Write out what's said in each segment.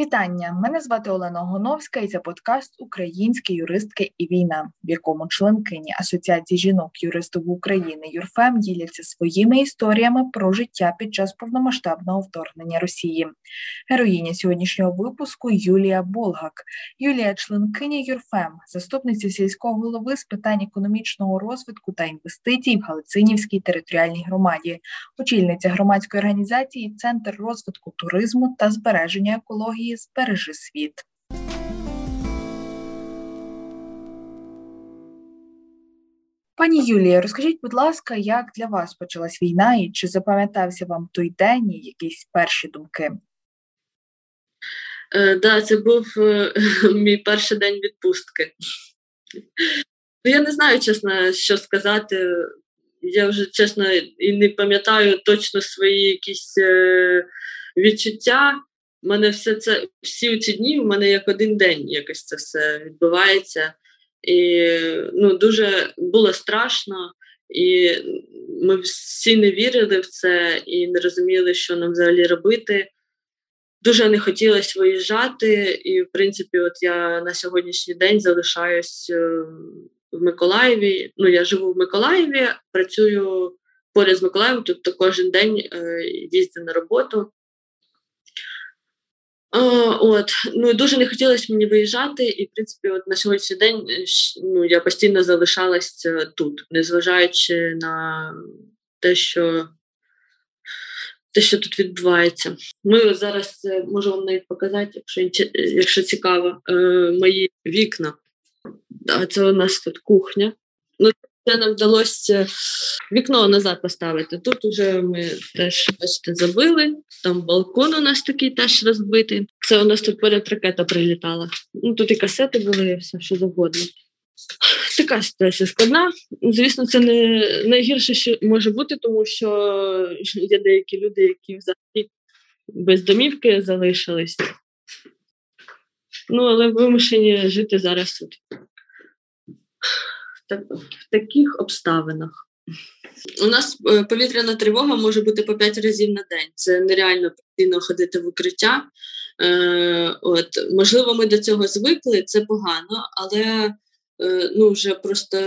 Вітання! Мене звати Олена Гоновська, і це подкаст Українські юристки і війна, в якому членкині Асоціації жінок-юристів України ЮРФЕМ діляться своїми історіями про життя під час повномасштабного вторгнення Росії. Героїня сьогоднішнього випуску Юлія Болгак. Юлія, членкиня ЮРФЕМ, заступниця сільського голови з питань економічного розвитку та інвестицій в Галицинівській територіальній громаді, очільниця громадської організації Центр розвитку туризму та збереження екології технології збережи світ. Пані Юлія, розкажіть, будь ласка, як для вас почалась війна і чи запам'ятався вам той день і якісь перші думки? Так, да, це був е, мій перший день відпустки. Ну, я не знаю, чесно, що сказати. Я вже чесно і не пам'ятаю точно свої якісь е, відчуття. У мене все це всі ці дні, у мене як один день якось це все відбувається. І ну, дуже було страшно, і ми всі не вірили в це і не розуміли, що нам взагалі робити. Дуже не хотілося виїжджати, і, в принципі, от я на сьогоднішній день залишаюсь е, в Миколаєві. Ну, я живу в Миколаєві, працюю поряд з Миколаєвом, тобто кожен день е, їздю на роботу. От, ну дуже не хотілося мені виїжджати, і в принципі, от на сьогоднішній день е, ну, я постійно залишалася е, тут, незважаючи на те, що те, що тут відбувається. Ми зараз е, можу вам навіть показати, якщо якщо цікаво, мої вікна. А це у нас тут кухня. Ну, це нам вдалося вікно назад поставити. Тут вже ми теж бачите, забили. Там балкон у нас такий теж розбитий. Це у нас тут поряд ракета прилітала. Ну Тут і касети були, і все що завгодно. Така ситуація складна. Звісно, це не найгірше, що може бути, тому що є деякі люди, які взагалі без домівки залишились. Ну, але вимушені жити зараз тут в таких обставинах. У нас е, повітряна тривога може бути по 5 разів на день. Це нереально постійно ходити в укриття. Е, от, Можливо, ми до цього звикли, це погано, але е, ну, вже просто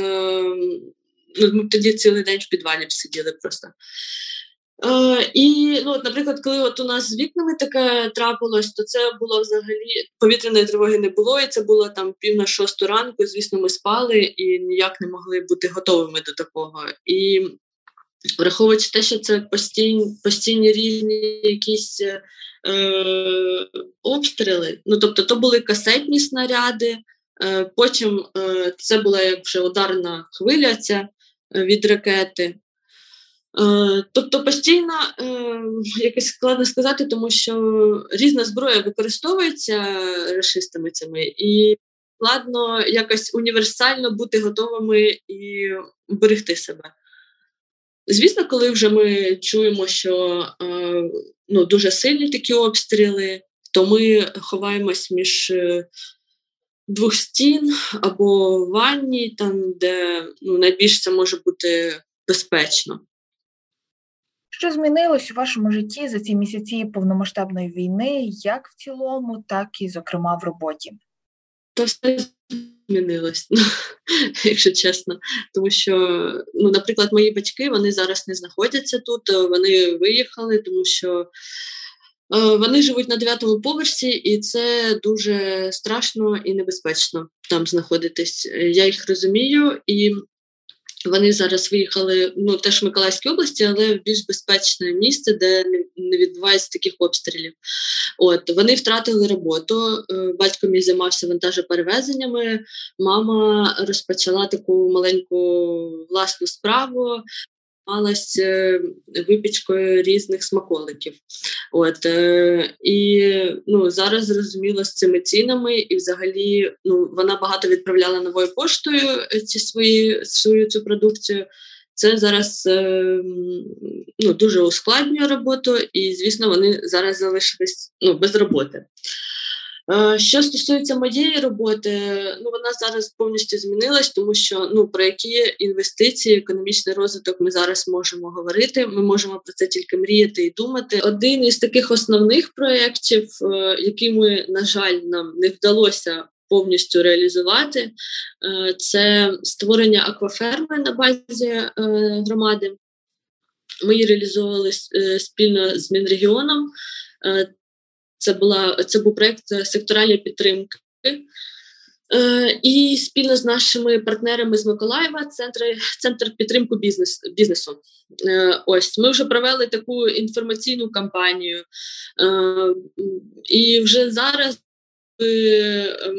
ну, ми тоді цілий день в підвалі сиділи просто. Е, І, ну, от, наприклад, коли от у нас з вікнами таке трапилось, то це було взагалі повітряної тривоги не було, і це було там пів на шосту ранку. Звісно, ми спали і ніяк не могли бути готовими до такого. І враховуючи те, що це постійні, постійні різні якісь е, обстріли, ну тобто, то були касетні снаряди, е, потім е, це була як вже ударна хвиля ця е, від ракети. Е, тобто постійно е, якось складно сказати, тому що різна зброя використовується расистами цими, і складно якось універсально бути готовими і берегти себе. Звісно, коли вже ми чуємо, що е, ну, дуже сильні такі обстріли, то ми ховаємось між двох стін або ванні, там, де ну, найбільш це може бути безпечно. Що змінилось у вашому житті за ці місяці повномасштабної війни, як в цілому, так і, зокрема, в роботі? Та все змінилось, якщо чесно. Тому що, ну, наприклад, мої батьки вони зараз не знаходяться тут, вони виїхали, тому що е, вони живуть на дев'ятому поверсі, і це дуже страшно і небезпечно там знаходитись. Я їх розумію, і вони зараз виїхали ну теж в Миколаївській області, але в більш безпечне місце, де не відбувається таких обстрілів. От вони втратили роботу. Е, батько мій займався вантажоперевезеннями. Мама розпочала таку маленьку власну справу займалась е, випічкою різних смаколиків. От е, І ну, зараз зрозуміло з цими цінами, і взагалі ну, вона багато відправляла новою поштою ці свої свою цю продукцію. Це зараз е, ну, дуже ускладнює роботу, і, звісно, вони зараз залишились ну, без роботи. Що стосується моєї роботи, ну вона зараз повністю змінилась, тому що ну про які інвестиції, економічний розвиток ми зараз можемо говорити. Ми можемо про це тільки мріяти і думати. Один із таких основних проєктів, е, які ми, на жаль, нам не вдалося повністю реалізувати, е, це створення акваферми на базі е, громади. Ми її реалізовували спільно з Мінрегіоном. Це була це був проект секторальної підтримки. Е, і спільно з нашими партнерами з Миколаєва, центр центр підтримку бізнес, бізнесу. Е, ось ми вже провели таку інформаційну кампанію, е, і вже зараз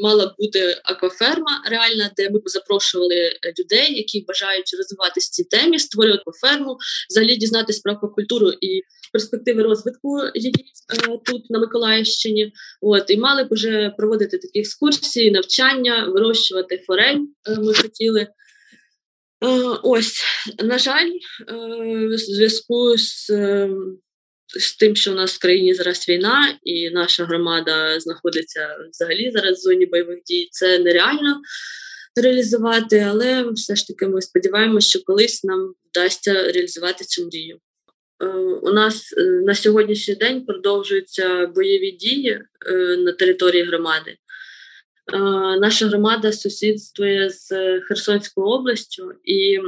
мала бути акваферма реальна, де ми б запрошували людей, які бажають розвиватися в цій темі, створювати акваферму, взагалі дізнатися про аквакультуру і перспективи розвитку її е, тут на Миколаївщині. От і мали б вже проводити такі екскурсії, навчання, вирощувати форель. Е, ми хотіли. Е, ось, на жаль, в зв'язку з з тим, що у нас в країні зараз війна, і наша громада знаходиться взагалі зараз в зоні бойових дій, це нереально реалізувати, але все ж таки ми сподіваємося, що колись нам вдасться реалізувати цю мрію. Е, у нас е, на сьогоднішній день продовжуються бойові дії е, на території громади. Наша громада сусідствує з Херсонською областю, і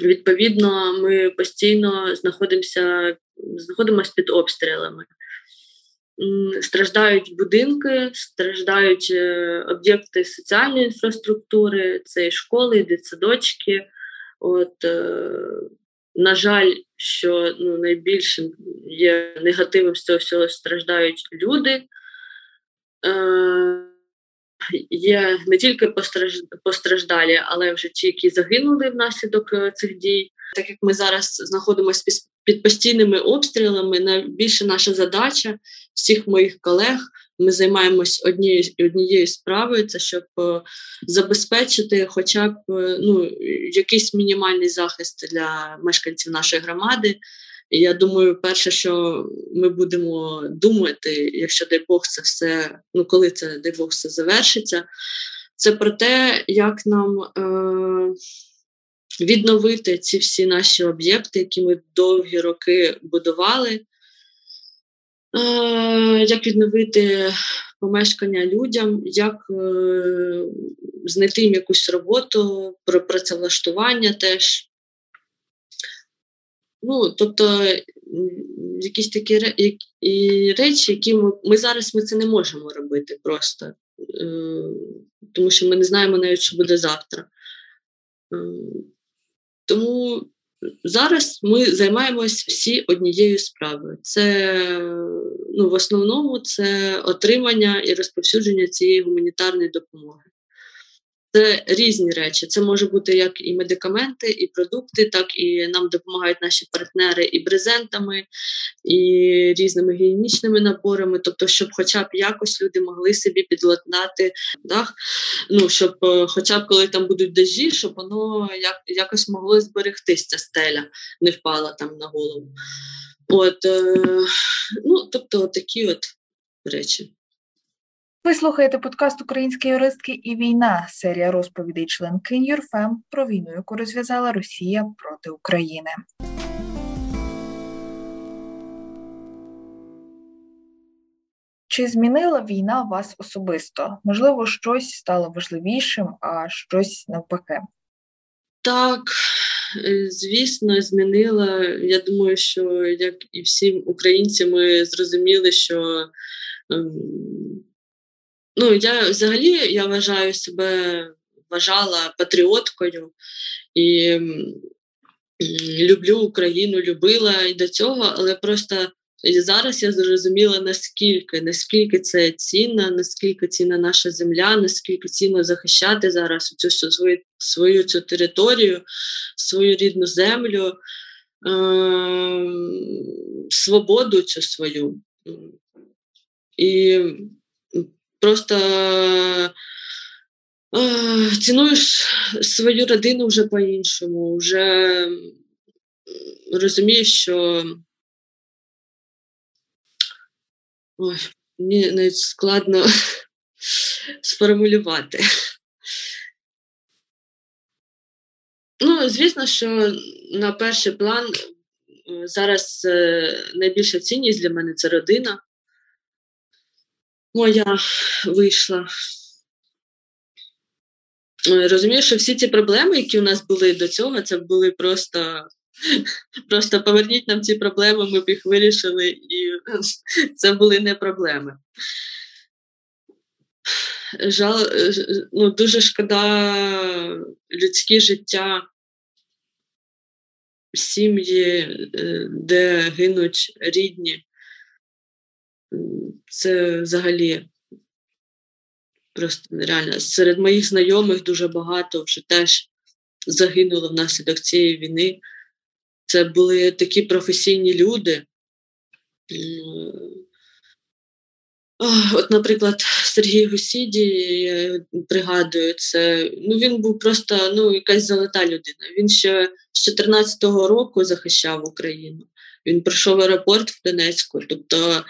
відповідно ми постійно знаходимося знаходимося під обстрілами. Страждають будинки, страждають об'єкти соціальної інфраструктури, це і школи, і дитсадочки. От на жаль, що ну, найбільшим є негативом з цього всього страждають люди. Е, Є не тільки постраждалі, але вже ті, які загинули внаслідок е, цих дій. Так як ми зараз знаходимося під постійними обстрілами, найбільше наша задача всіх моїх колег ми займаємось однією однією справою, це щоб е, забезпечити, хоча б е, ну, якийсь мінімальний захист для мешканців нашої громади. Я думаю, перше, що ми будемо думати, якщо дай Бог це все, ну коли це дай Бог все завершиться, це про те, як нам е, відновити ці всі наші об'єкти, які ми довгі роки будували. Е, як відновити помешкання людям, як е, знайти їм якусь роботу, про працевлаштування теж. Ну, тобто якісь такі речі, які ми ми зараз ми це не можемо робити просто, е, тому що ми не знаємо навіть, що буде завтра. Тому Зараз ми займаємось всі однією справою. Це ну, в основному це отримання і розповсюдження цієї гуманітарної допомоги. Це різні речі. Це може бути як і медикаменти, і продукти, так і нам допомагають наші партнери і брезентами, і різними гігієнічними наборами. Тобто, щоб, хоча б якось люди могли собі підладнати дах, ну щоб, е, хоча б коли там будуть дожі, щоб воно як, якось могло зберегтись ця стеля, не впала там на голову. От, е, ну, тобто, такі от речі. Ви слухаєте подкаст Українські юристки і війна, серія розповідей членкинь Юрфем про війну, яку розв'язала Росія проти України. Чи змінила війна вас особисто? Можливо, щось стало важливішим, а щось навпаки? Так, е, звісно, змінила. Я думаю, що як і всім українцям, ми зрозуміли, що. Ем, Ну, я взагалі я вважаю себе вважала патріоткою і люблю Україну, любила і до цього, але просто зараз я зрозуміла, наскільки, наскільки це цінно, наскільки цінна наша земля, наскільки цінно захищати зараз цю свою свою цю територію, свою рідну землю, е- свободу цю свою. І просто е, цінуєш свою родину вже по-іншому, вже розумієш, що ой, мені навіть складно сформулювати. Ну, звісно, що на перший план зараз е, найбільша цінність для мене це родина. Моя вийшла. Розумію, що всі ці проблеми, які у нас були до цього, це були просто просто поверніть нам ці проблеми, ми б їх вирішили, і це були не проблеми. Жал, ну, Дуже шкода людське життя, сім'ї, е, де гинуть рідні. Це взагалі просто нереально. Серед моїх знайомих дуже багато вже теж загинуло внаслідок цієї війни. Це були такі професійні люди. От, наприклад, Сергій Гусіді, я пригадую, це ну він був просто ну, якась золота людина. Він ще з 2014 року захищав Україну. Він пройшов аеропорт в Донецьку, тобто е,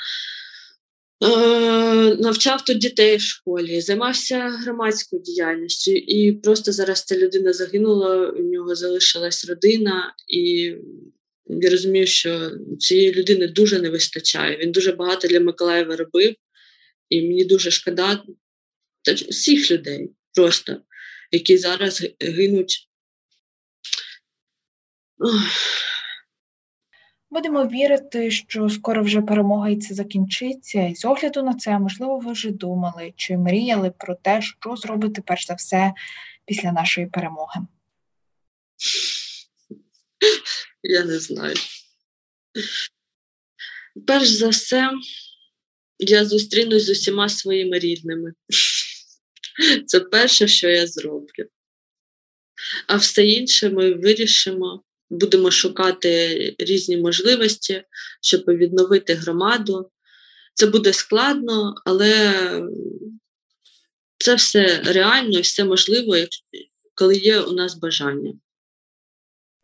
навчав тут дітей в школі, займався громадською діяльністю, і просто зараз ця людина загинула, у нього залишилась родина, і я розумію, що цієї людини дуже не вистачає. Він дуже багато для Миколаєва робив. І мені дуже шкода всіх людей просто, які зараз гинуть. Будемо вірити, що скоро вже перемога і це закінчиться. І з огляду на це, можливо, ви вже думали чи мріяли про те, що зробити перш за все після нашої перемоги. Я не знаю. Перш за все, я зустрінусь з усіма своїми рідними. Це перше, що я зроблю. А все інше ми вирішимо, будемо шукати різні можливості, щоб відновити громаду. Це буде складно, але це все реально і все можливо, коли є у нас бажання.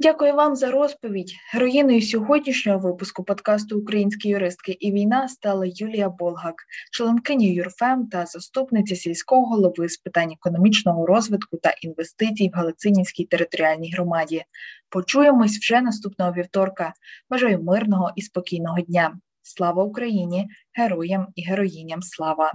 Дякую вам за розповідь. Героїною сьогоднішнього випуску подкасту Українські юристки і війна стала Юлія Болгак, членкиня Юрфем та заступниця сільського голови з питань економічного розвитку та інвестицій в Галицинівській територіальній громаді. Почуємось вже наступного вівторка. Бажаю мирного і спокійного дня. Слава Україні! Героям і героїням слава!